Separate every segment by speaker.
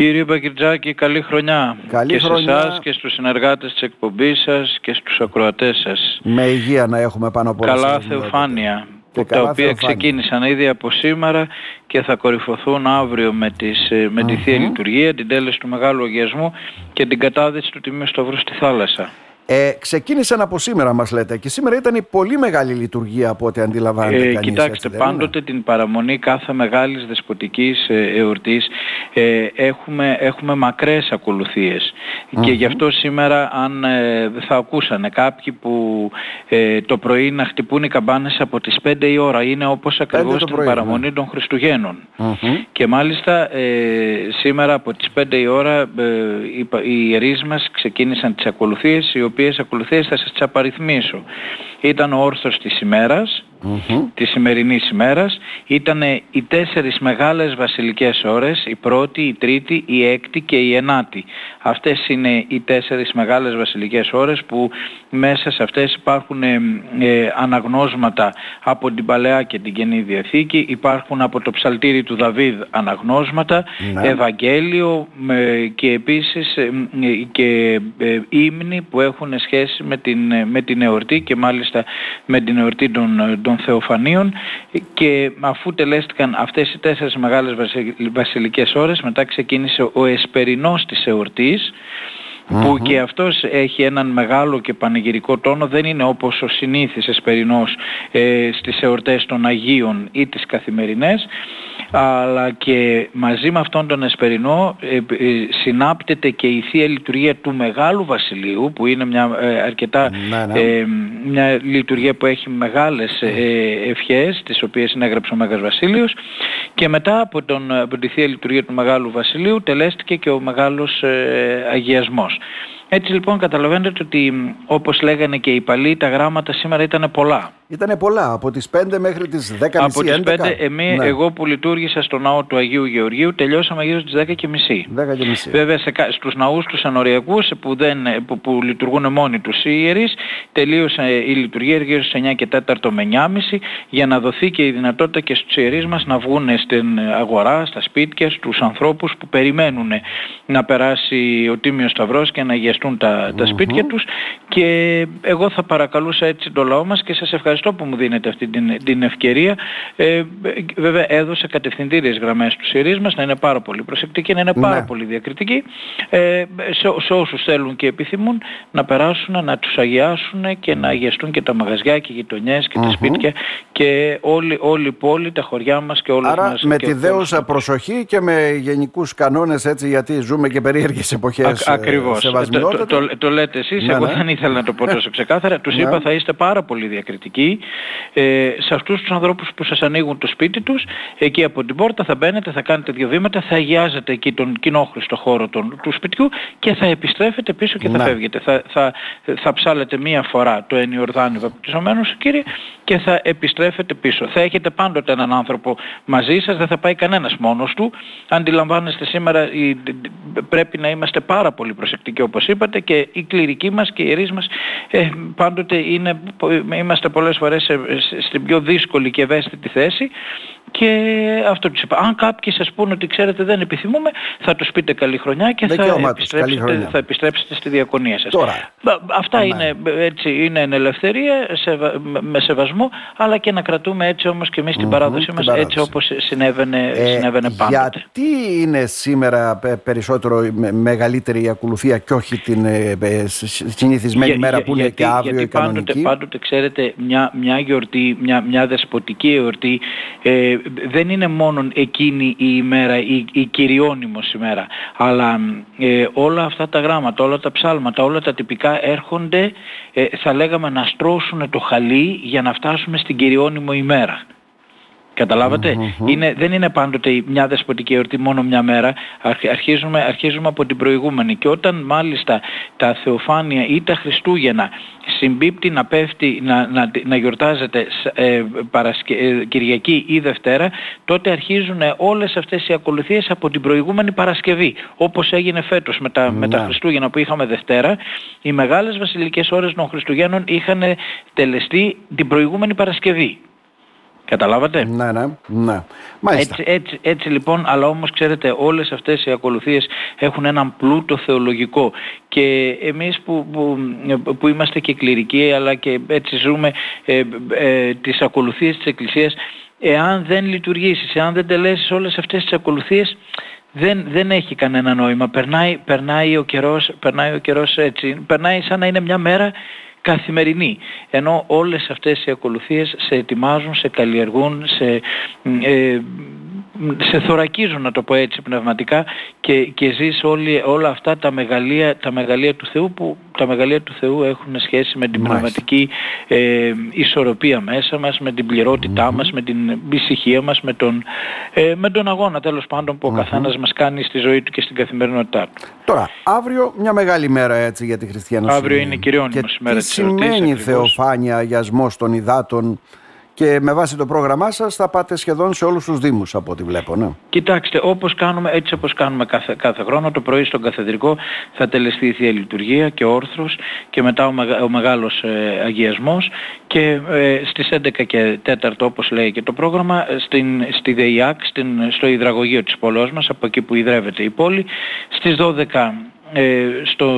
Speaker 1: Κύριε Μπακυρτζάκη, καλή χρονιά.
Speaker 2: Καλή
Speaker 1: και
Speaker 2: χρονιά.
Speaker 1: σε εσάς και στους συνεργάτες της εκπομπής σας και στους ακροατές σας.
Speaker 2: Με υγεία να έχουμε πάνω από όλα.
Speaker 1: Καλά
Speaker 2: σας, Μιώτη.
Speaker 1: θεοφάνεια.
Speaker 2: Και
Speaker 1: που τα
Speaker 2: καλά
Speaker 1: οποία
Speaker 2: θεοφάνεια.
Speaker 1: ξεκίνησαν ήδη από σήμερα και θα κορυφωθούν αύριο με, τις, ε, με τη Θεία
Speaker 2: Μμμ.
Speaker 1: Λειτουργία, την τέλεση του Μεγάλου Αγιασμού και την κατάδυση του Τιμίου Σταυρού στη θάλασσα.
Speaker 2: Ε, ξεκίνησαν από σήμερα μας λέτε και σήμερα ήταν η πολύ μεγάλη λειτουργία από ό,τι αντιλαμβάνεται
Speaker 1: Ε,
Speaker 2: κανείς.
Speaker 1: κοιτάξτε,
Speaker 2: έτσι δεν είναι;
Speaker 1: πάντοτε την παραμονή κάθε μεγάλης δεσποτικής ε, εορτής ε, έχουμε, έχουμε μακρές ακολουθίες. Και γι' αυτό σήμερα αν ε, θα ακούσανε κάποιοι που ε, το πρωί να χτυπούν οι καμπάνες από τις 5 η ώρα είναι όπως ακριβώς
Speaker 2: το
Speaker 1: την
Speaker 2: πρωί, ναι.
Speaker 1: παραμονή των Χριστουγέννων.
Speaker 2: Μμμ.
Speaker 1: Και μάλιστα ε, σήμερα από τις 5 η ώρα ε, οι, πα- οι ιερείς μας ξεκίνησαν τις ακολουθίες, οι οποίες ακολουθίες θα σας τις απαριθμίσω. Ήταν ο όρθος της ημέρας,
Speaker 2: Μμμ.
Speaker 1: της σημερινής ημέρας ήταν οι τέσσερις μεγάλες βασιλικές ώρες, η πρώτη, η τρίτη, η έκτη και η ενάτη. Αυτές είναι οι τέσσερις μεγάλες βασιλικές ώρες που μέσα σε αυτές υπάρχουν ε, ε, αναγνώσματα από την Παλαιά και την Καινή Διαθήκη, υπάρχουν από το ψαλτήρι του Δαβίδ αναγνώσματα,
Speaker 2: Ναι.
Speaker 1: Ευαγγέλιο ε, και επίσης ε, ε, και ε, ύμνοι που έχουν σχέση με την, ε, με την εορτή και μάλιστα με την εορτή των, ε, των Θεοφανίων και αφού τελέστηκαν αυτές οι τέσσερις μεγάλες βασι- βασιλικές ώρες μετά ξεκίνησε ο εσπερινός της εορτής που και αυτός έχει έναν μεγάλο και πανηγυρικό τόνο δεν είναι όπως ο συνήθις εσπερινός ε, στις εορτές των Αγίων ή τις καθημερινές αλλά και μαζί με αυτόν τον εσπερινό ε, ε, συνάπτεται και η Θεία Λειτουργία του Μεγάλου Βασιλείου που είναι μια ε, αρκετά
Speaker 2: Ναι, ναι.
Speaker 1: ε, μια λειτουργία που έχει μεγάλες ε, ευχές τις οποίες συνέγραψε ο Μέγας Βασίλειος και μετά από, τον, από τη Θεία Λειτουργία του Μεγάλου Βασιλείου τελέστηκε και ο Μεγάλος ε, Αγιασμός. Έτσι λοιπόν καταλαβαίνετε ότι μ, όπως λέγανε και οι παλιοί τα γράμματα σήμερα ήταν πολλά.
Speaker 2: Ήτανε πολλά, από τις 5 μέχρι τις 10
Speaker 1: Από τις 5
Speaker 2: 11.
Speaker 1: εμεί,
Speaker 2: Ναι.
Speaker 1: εγώ που λειτουργήσα στο ναό του Αγίου Γεωργίου τελειώσαμε γύρω στις 10 και μισή.
Speaker 2: 10 και μισή.
Speaker 1: Βέβαια σε, κα- στους ναούς τους ανοριακούς που, δεν, που, που λειτουργούν μόνοι τους οι ιερείς τελείωσε η λειτουργία γύρω στις 9 και 4 με 9.30 για να δοθεί και η δυνατότητα και στους ιερείς μας να βγουν στην αγορά, στα σπίτια, στους ανθρώπους που περιμένουν να περάσει ο Τίμιος Σταυρός και να αγιαστούν τα, τα σπίτια τους και εγώ θα παρακαλούσα έτσι το λαό μας και σας ευχαριστώ που μου δίνετε αυτή την, την ευκαιρία. Ε, βέβαια έδωσε κατευθυντήριες γραμμές στους ιερείς μας να είναι πάρα πολύ προσεκτικοί, να είναι πάρα
Speaker 2: Ναι.
Speaker 1: πολύ διακριτικοί ε, σε, σε όσους θέλουν και επιθυμούν να περάσουν, να τους αγιάσουν και να αγιαστούν και τα μαγαζιά και οι γειτονιές και τα
Speaker 2: Μμμ.
Speaker 1: σπίτια και όλη, όλη η πόλη, τα χωριά μας και όλες
Speaker 2: Άρα
Speaker 1: μας.
Speaker 2: με
Speaker 1: και
Speaker 2: τη
Speaker 1: όλους
Speaker 2: δέουσα προσοχή και με γενικούς κανόνες έτσι γιατί ζούμε και περίεργες εποχές
Speaker 1: Α,
Speaker 2: ε,
Speaker 1: ακριβώς. Το,
Speaker 2: σεβασμιότατα.
Speaker 1: το, το, το λέτε εσείς,
Speaker 2: Ναι,
Speaker 1: εγώ
Speaker 2: ναι.
Speaker 1: δεν ήθελα να το πω τόσο ξεκάθαρα. Τους
Speaker 2: Ναι.
Speaker 1: είπα θα είστε πάρα πολύ διακριτικοί ε, σε αυτούς τους ανθρώπους που σας ανοίγουν το σπίτι τους. Εκεί από την πόρτα θα μπαίνετε, θα κάνετε δύο βήματα, θα αγιάζετε εκεί τον κοινόχρηστο χώρο των, του σπιτιού και θα επιστρέφετε πίσω και θα
Speaker 2: Ναι.
Speaker 1: φεύγετε. Θα, θα, θα ψάλετε μία φορά το εν Ιορδάνη βαπτιζομένος κύριε και θα επιστρέφετε πίσω. Θα έχετε πάντοτε έναν άνθρωπο μαζί σας, δεν θα πάει κανένας μόνος του. Αντιλαμβάνεστε σήμερα η- πρέπει να είμαστε πάρα πολύ προσεκτικοί όπως είπατε και οι κληρικοί μας και οι ιερείς μας ε, πάντοτε είναι, είμαστε πολλές φορές σε- σε- στην πιο δύσκολη και ευαίσθητη θέση και αυτό τους είπα. Αν κάποιοι σας πούνε ότι ξέρετε δεν επιθυμούμε θα τους πείτε καλή χρονιά και θα
Speaker 2: Δικαίωμά τους, καλή
Speaker 1: επιστρέψετε,
Speaker 2: χρονιά.
Speaker 1: θα επιστρέψετε στη διακονία σας.
Speaker 2: Τώρα.
Speaker 1: Βα- Αυτά
Speaker 2: Ναι.
Speaker 1: είναι, έτσι, είναι εν ελευθερία, σεβα- με σεβασμό, αλλά και να κρατούμε έτσι όμως και εμείς την
Speaker 2: Μμμ,
Speaker 1: παράδοσή
Speaker 2: την
Speaker 1: μας
Speaker 2: παράδοση.
Speaker 1: έτσι όπως συνέβαινε,
Speaker 2: Ε,
Speaker 1: συνέβαινε πάντοτε.
Speaker 2: γιατί είναι σήμερα πε- περισσότερο η με- μεγαλύτερη η ακολουθία και όχι την ε, ε, σ- συνηθισμένη
Speaker 1: Για-
Speaker 2: μέρα
Speaker 1: για-
Speaker 2: που είναι
Speaker 1: γιατί,
Speaker 2: και αύριο
Speaker 1: γιατί
Speaker 2: η κανονική;
Speaker 1: πάντοτε, πάντοτε ξέρετε μια, μια γιορτή, μια, μια δεσποτική εορτή ε, δεν είναι μόνο εκείνη η ημέρα, η, η κυριώνυμος ημέρα αλλά ε, όλα αυτά τα γράμματα, όλα τα ψάλματα, όλα τα τυπικά έρχονται ε, θα λέγαμε να στρώσουν το χαλί για να φτάσουμε στην κυριώνυμο ημέρα. Καταλάβατε; Είναι, δεν είναι πάντοτε μια δεσποτική εορτή μόνο μια μέρα. Αρχ- Αρχίζουμε, αρχίζουμε από την προηγούμενη. Και όταν μάλιστα τα Θεοφάνεια ή τα Χριστούγεννα συμπίπτει να πέφτει, να, να, να γιορτάζεται σ- ε, Παρασκε- ε, Κυριακή ή Δευτέρα, τότε αρχίζουν όλες αυτές οι ακολουθίες από την προηγούμενη Παρασκευή. Όπως έγινε φέτος με τα, με τα
Speaker 2: Ναι.
Speaker 1: Χριστούγεννα που είχαμε Δευτέρα, οι μεγάλες βασιλικές ώρες των Χριστουγέννων είχαν τελεστεί την προηγούμενη Παρασκευή. Καταλάβατε;
Speaker 2: Ναι, ναι, ναι.
Speaker 1: Έτσι, έτσι, έτσι λοιπόν, αλλά όμως ξέρετε όλες αυτές οι ακολουθίες έχουν έναν πλούτο θεολογικό και εμείς που, που, που είμαστε και κληρικοί αλλά και έτσι ζούμε ε, ε, τις ακολουθίες της Εκκλησίας εάν δεν λειτουργήσεις, εάν δεν τελέσεις όλες αυτές τις ακολουθίες δεν, δεν έχει κανένα νόημα. Περνάει, περνάει, ο καιρός, περνάει ο καιρός έτσι, περνάει σαν να είναι μια μέρα καθημερινή. Ενώ όλες αυτές οι ακολουθίες σε ετοιμάζουν, σε καλλιεργούν, σε, ε, σε θωρακίζουν να το πω έτσι πνευματικά και, και ζεις όλοι, όλα αυτά τα μεγαλεία, τα μεγαλεία του Θεού που τα μεγαλεία του Θεού έχουν σχέση με την πνευματική ε, ισορροπία μέσα μας, με την πληρότητά μας, με την ησυχία μας, με τον, ε, με τον αγώνα τέλος πάντων που ο καθένας μας κάνει στη ζωή του και στην καθημερινότητά του.
Speaker 2: Τώρα, αύριο μια μεγάλη μέρα έτσι για τη χριστιανοσύνη.
Speaker 1: Αύριο είναι κυριώνυμος
Speaker 2: μέρα της εορτής. Τι σημαίνει θεοφάνεια, αγιασμός των υδάτων, και με βάση το πρόγραμμά σας θα πάτε σχεδόν σε όλους τους Δήμους από ό,τι βλέπω. Ναι.
Speaker 1: Κοιτάξτε, όπως κάνουμε, έτσι όπως κάνουμε κάθε, κάθε χρόνο, το πρωί στον Καθεδρικό θα τελεστεί η Θεία Λειτουργία και όρθρος και μετά ο, μεγα, ο μεγάλος ε, αγιασμός και ε, στις 11 και 4 όπως λέει και το πρόγραμμα στην, στη ΔΕΙΑΚ, στην, στο υδραγωγείο της πόλης μας, από εκεί που ιδρεύεται η πόλη, στις 12 ε, στο,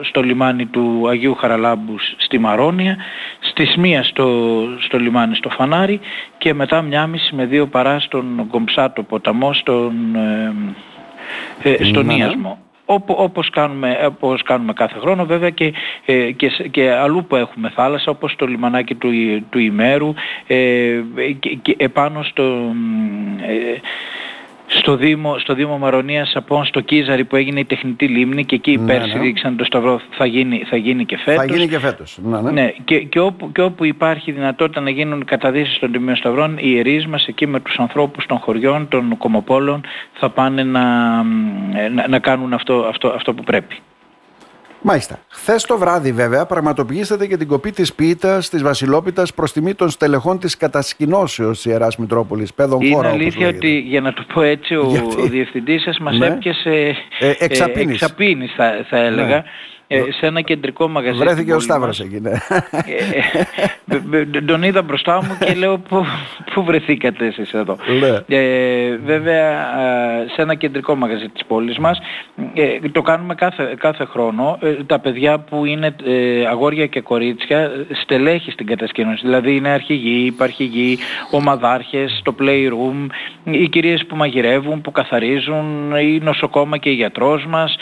Speaker 1: στο λιμάνι του Αγίου Χαραλάμπου στη Μαρόνια, στις μία στο, στο λιμάνι στο Φανάρι και μετά μια μισή με δύο παρά στον Κομψάτο ποταμό στον, ε, ε στον ναι, ναι. Ίασμο. όπως κάνουμε, όπως κάνουμε κάθε χρόνο βέβαια και, ε, και, και αλλού που έχουμε θάλασσα όπως το λιμανάκι του, του Ημέρου ε, και, και επάνω στο, ε, στο Δήμο, στο Δήμο Μαρονίας από στο Κίζαρι που έγινε η τεχνητή λίμνη και εκεί ναι, πέρσι ναι. το Σταυρό θα γίνει, θα γίνει και φέτος.
Speaker 2: Θα γίνει και φέτος. Ναι, ναι.
Speaker 1: ναι και, και, όπου, και όπου υπάρχει δυνατότητα να γίνουν καταδύσεις των Τιμίων Σταυρών, οι ιερείς μας εκεί με τους ανθρώπους των χωριών, των κομοπόλων θα πάνε να, να, να κάνουν αυτό, αυτό, αυτό που πρέπει.
Speaker 2: Μάλιστα. Χθες το βράδυ, βέβαια, πραγματοποιήσατε και την κοπή της πίτας της Βασιλόπιτας προς τιμή των στελεχών της κατασκηνώσεως Ιεράς Μητρόπολης. Παιδών
Speaker 1: Είναι χώρα, αλήθεια ότι, για να το πω έτσι, ο, Γιατί... ο διευθυντής σας μας ναι. έπιασε. Ε, εξαπίνη, θα, θα έλεγα. Ναι. Ε, σε ένα κεντρικό μαγαζί.
Speaker 2: Βρέθηκε ο Σταύρος εκεί, ναι.
Speaker 1: Ε, τον είδα μπροστά μου και λέω πού βρεθήκατε εσείς εδώ; Ναι. Ε, βέβαια σε ένα κεντρικό μαγαζί της πόλης μας ε, το κάνουμε κάθε, κάθε χρόνο. Ε, τα παιδιά που είναι αγόρια και κορίτσια στελέχη στην κατασκήνωση. Δηλαδή είναι αρχηγοί, υπαρχηγοί, ομαδάρχες, το playroom, οι κυρίες που μαγειρεύουν, που καθαρίζουν, η νοσοκόμα και η γιατρός μας.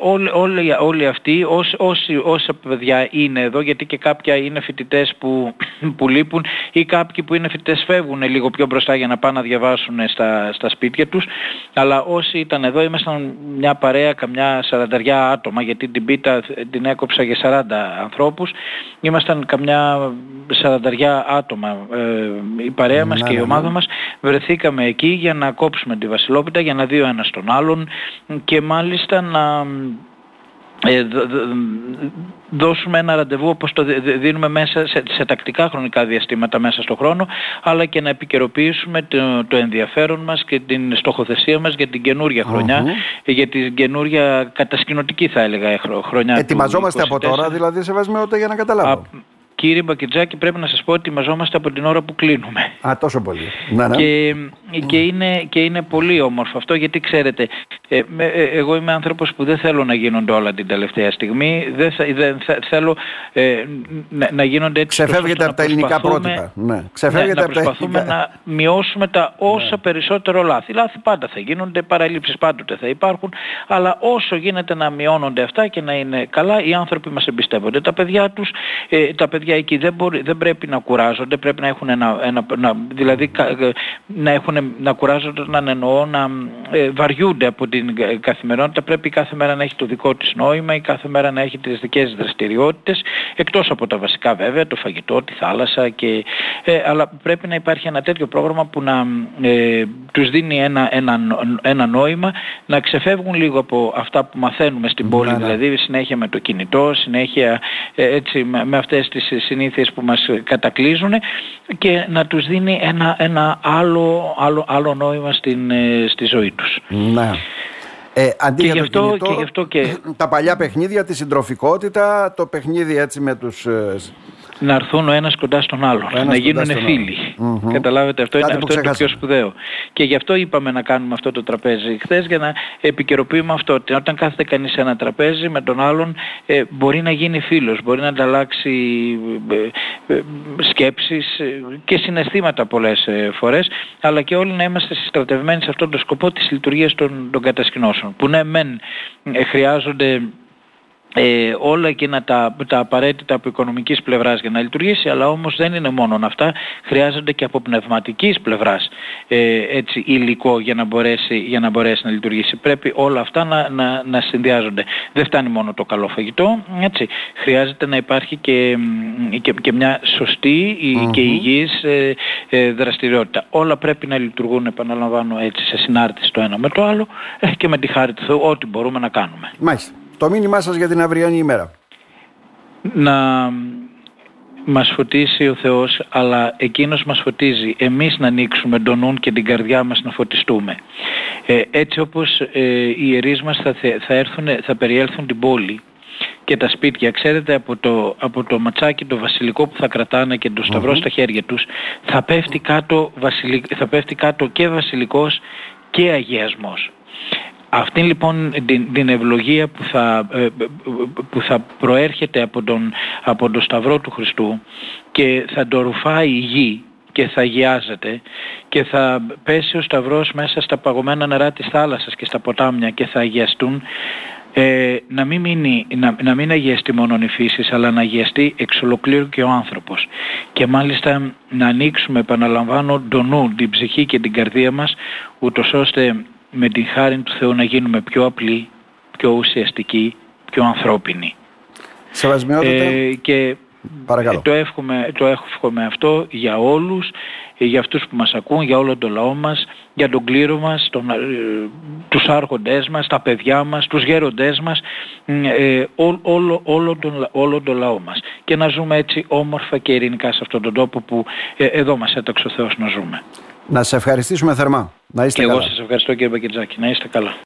Speaker 1: όλοι, όλοι, όλοι αυτοί, όσοι, όσα παιδιά είναι εδώ, γιατί και κάποια είναι φοιτητές που, που λείπουν ή κάποιοι που είναι φοιτητές φεύγουν λίγο πιο μπροστά για να πάνε να διαβάσουν στα, στα σπίτια τους, αλλά όσοι ήταν εδώ ήμασταν μια παρέα, καμιά σαρανταριά άτομα, γιατί την πίτα την έκοψα για 40 ανθρώπους, ήμασταν καμιά σαρανταριά άτομα ε, η παρέα μας και η ναι, ομάδα ναι. μας. Βρεθήκαμε εκεί για να κόψουμε τη Βασιλόπιτα, για να δει ο ένας τον άλλον και μάλιστα να ε, δώσουμε ένα ραντεβού όπως το δίνουμε μέσα σε, σε, τακτικά χρονικά διαστήματα μέσα στον χρόνο αλλά και να επικαιροποιήσουμε το, το ενδιαφέρον μας και την στοχοθεσία μας για την καινούρια χρονιά για την καινούρια κατασκηνωτική θα έλεγα χρονιά
Speaker 2: Ετοιμαζόμαστε από τώρα δηλαδή σε βασμιότητα για να καταλάβω
Speaker 1: Κύριε Μπακετζάκη, πρέπει να σας πω ότι μαζόμαστε από την ώρα που κλείνουμε.
Speaker 2: Α, τόσο πολύ. Να, ναι.
Speaker 1: Και, και, είναι, και είναι πολύ όμορφο αυτό, γιατί ξέρετε, ε, ε, εγώ είμαι άνθρωπος που δεν θέλω να γίνονται όλα την τελευταία στιγμή. Δεν, δεν θέλω ε, να, να, γίνονται έτσι.
Speaker 2: Ξεφεύγετε από τα ελληνικά πρότυπα. Ναι.
Speaker 1: Ξεφεύγετε ναι, να προσπαθούμε να μειώσουμε τα όσα ναι. περισσότερο λάθη. Λάθη πάντα θα γίνονται, παραλήψεις πάντοτε θα υπάρχουν, αλλά όσο γίνεται να μειώνονται αυτά και να είναι καλά, οι άνθρωποι μας εμπιστεύονται. Τα παιδιά τους, ε, τα παιδιά παιδιά εκεί δεν, μπορεί, δεν πρέπει να κουράζονται, πρέπει να έχουν ένα, ένα να, δηλαδή ε, να, έχουν, να κουράζονται να εννοώ να ε, βαριούνται από την καθημερινότητα, πρέπει κάθε μέρα να έχει το δικό της νόημα ή κάθε μέρα να έχει τις δικές της δραστηριότητες, εκτός από τα βασικά βέβαια, το φαγητό, τη θάλασσα και, ε, αλλά πρέπει να υπάρχει ένα τέτοιο πρόγραμμα που να ε, τους δίνει ένα, ένα, ένα νόημα, να ξεφεύγουν λίγο από αυτά που μαθαίνουμε στην πόλη, ναι, ναι. δηλαδή συνέχεια με το κινητό, συνέχεια ε, έτσι με, με αυτές τις συνήθειες που μας κατακλείζουν και να τους δίνει ένα, ένα άλλο, άλλο, άλλο νόημα στην, ε, στη ζωή τους.
Speaker 2: Ναι. Ε, αντί
Speaker 1: και,
Speaker 2: για
Speaker 1: γι αυτό, και
Speaker 2: και... τα παλιά παιχνίδια, τη συντροφικότητα, το παιχνίδι έτσι με τους ε,
Speaker 1: να έρθουν ο ένας κοντά στον άλλον, να γίνουν φίλοι. Mm-hmm. Καταλάβετε, αυτό, είναι, αυτό είναι το πιο σπουδαίο. Και γι' αυτό είπαμε να κάνουμε αυτό το τραπέζι χθες για να επικαιροποιούμε αυτό. Ότι όταν κάθεται κανείς σε ένα τραπέζι με τον άλλον ε, μπορεί να γίνει φίλος, μπορεί να ανταλλάξει ε, ε, σκέψεις ε, και συναισθήματα πολλές ε, φορές, αλλά και όλοι να είμαστε συστρατευμένοι σε αυτόν τον σκοπό της λειτουργίας των, των κατασκηνώσεων. Που ναι, μεν χρειάζονται ε, όλα εκείνα τα, τα απαραίτητα από οικονομικής πλευράς για να λειτουργήσει, αλλά όμως δεν είναι μόνο αυτά, χρειάζονται και από πνευματικής πλευράς ε, έτσι, υλικό για να, μπορέσει, για να μπορέσει να λειτουργήσει. Πρέπει όλα αυτά να, να, να συνδυάζονται. Δεν φτάνει μόνο το καλό φαγητό, έτσι. χρειάζεται να υπάρχει και, και, και μια σωστή mm-hmm. και υγιής ε, ε, δραστηριότητα. Όλα πρέπει να λειτουργούν, επαναλαμβάνω, έτσι, σε συνάρτηση το ένα με το άλλο ε, και με τη χάρη του Θεού ό,τι μπορούμε να κάνουμε.
Speaker 2: Μάλιστα το μήνυμά σας για την αυριανή ημέρα.
Speaker 1: Να μας φωτίσει ο Θεός, αλλά Εκείνος μας φωτίζει. Εμείς να ανοίξουμε τον νου και την καρδιά μας να φωτιστούμε. Ε, έτσι όπως ε, οι ιερείς μας θα, θα, έρθουν, θα περιέλθουν την πόλη και τα σπίτια, ξέρετε από το, από το ματσάκι το βασιλικό που θα κρατάνε και το σταυρό στα χέρια τους, θα πέφτει κάτω, θα πέφτει κάτω και βασιλικός και αγιασμός. Αυτή λοιπόν την, την ευλογία που θα, ε, που θα προέρχεται από τον, από τον Σταυρό του Χριστού και θα το ρουφάει η γη και θα αγιάζεται και θα πέσει ο Σταυρός μέσα στα παγωμένα νερά της θάλασσας και στα ποτάμια και θα αγιαστούν ε, να, μην μείνει, να, να μην αγιαστεί μόνο η φύση αλλά να αγιαστεί εξ ολοκλήρου και ο άνθρωπος. Και μάλιστα να ανοίξουμε επαναλαμβάνω τον νου, την ψυχή και την καρδία μας ούτως ώστε με την χάρη του Θεού να γίνουμε πιο απλοί, πιο ουσιαστικοί, πιο ανθρώπινοι.
Speaker 2: Ε,
Speaker 1: και
Speaker 2: Παρακαλώ.
Speaker 1: Το εύχομαι, το εύχομαι αυτό για όλους, για αυτούς που μας ακούν, για όλο το λαό μας, για τον κλήρο μας, τον, ε, τους άρχοντές μας, τα παιδιά μας, τους γέροντές μας, ε, ό, όλο, όλο, τον, όλο τον λαό μας. Και να ζούμε έτσι όμορφα και ειρηνικά σε αυτόν τον τόπο που ε, εδώ μας έταξε ο Θεός να ζούμε.
Speaker 2: Να σε ευχαριστήσουμε θερμά. Να είστε
Speaker 1: και
Speaker 2: καλά.
Speaker 1: εγώ σας ευχαριστώ κύριε Μπακετζάκη. Να είστε καλά.